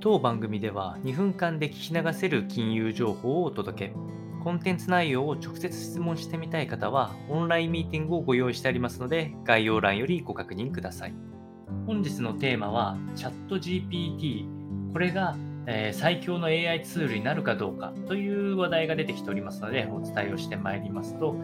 当番組では2分間で聞き流せる金融情報をお届け。コンテンツ内容を直接質問してみたい方は、オンラインミーティングをご用意してありますので、概要欄よりご確認ください。本日のテーマは、チャット GPT。これが、えー、最強の AI ツールになるかどうかという話題が出てきておりますので、お伝えをしてまいりますと、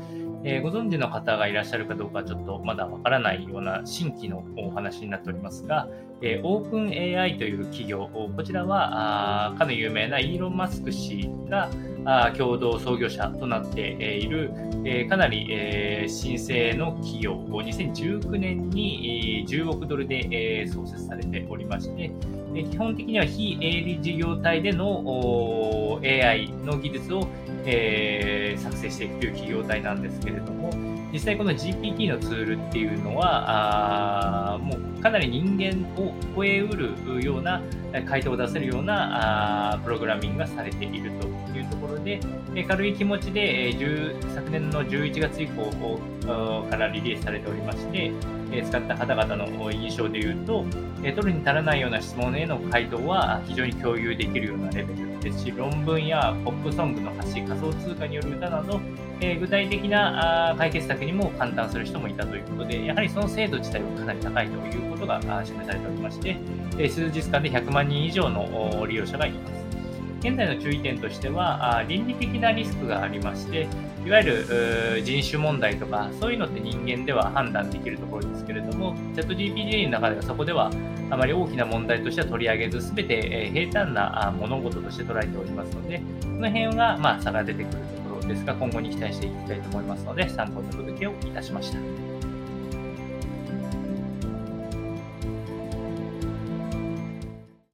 えー、ご存知の方がいらっしゃるかどうかちょっとまだわからないような新規のお話になっておりますが、えー、オープン AI という企業、こちらはあかの有名なイーロン・マスク氏があ共同創業者となっている、えー、かなり、えー、新生の企業を2019年に、えー、10億ドルで、えー、創設されておりまして、えー、基本的には非営利事業体での AI の技術を、えー、作成していくという企業体なんですけれども、実際この GPT のツールっていうのは、あもうかなり人間を超えうるような回答を出せるようなあプログラミングがされているというところで、え軽い気持ちでえ、昨年の11月以降からリリースされておりまして、え使った方々の印象で言うと、え取るに足らないような質問への回答は非常に共有できるようなレベルですし、論文やポップソングの発信、仮想通貨による歌など、え具体的な解決策にも簡単する人もいたということで、やはりその精度自体はかなり高いということが示されておりまして、え数日間で100万人以上の利用者がいます。現在の注意点としては、倫理的なリスクがありまして、いわゆる人種問題とか、そういうのって人間では判断できるところですけれども、チャット GPT の中ではそこではあまり大きな問題としては取り上げず、すべて平坦な物事として捉えておりますので、この辺がま差が出てくるところですが、今後に期待していきたいと思いますので、参考にお届けをいたしました。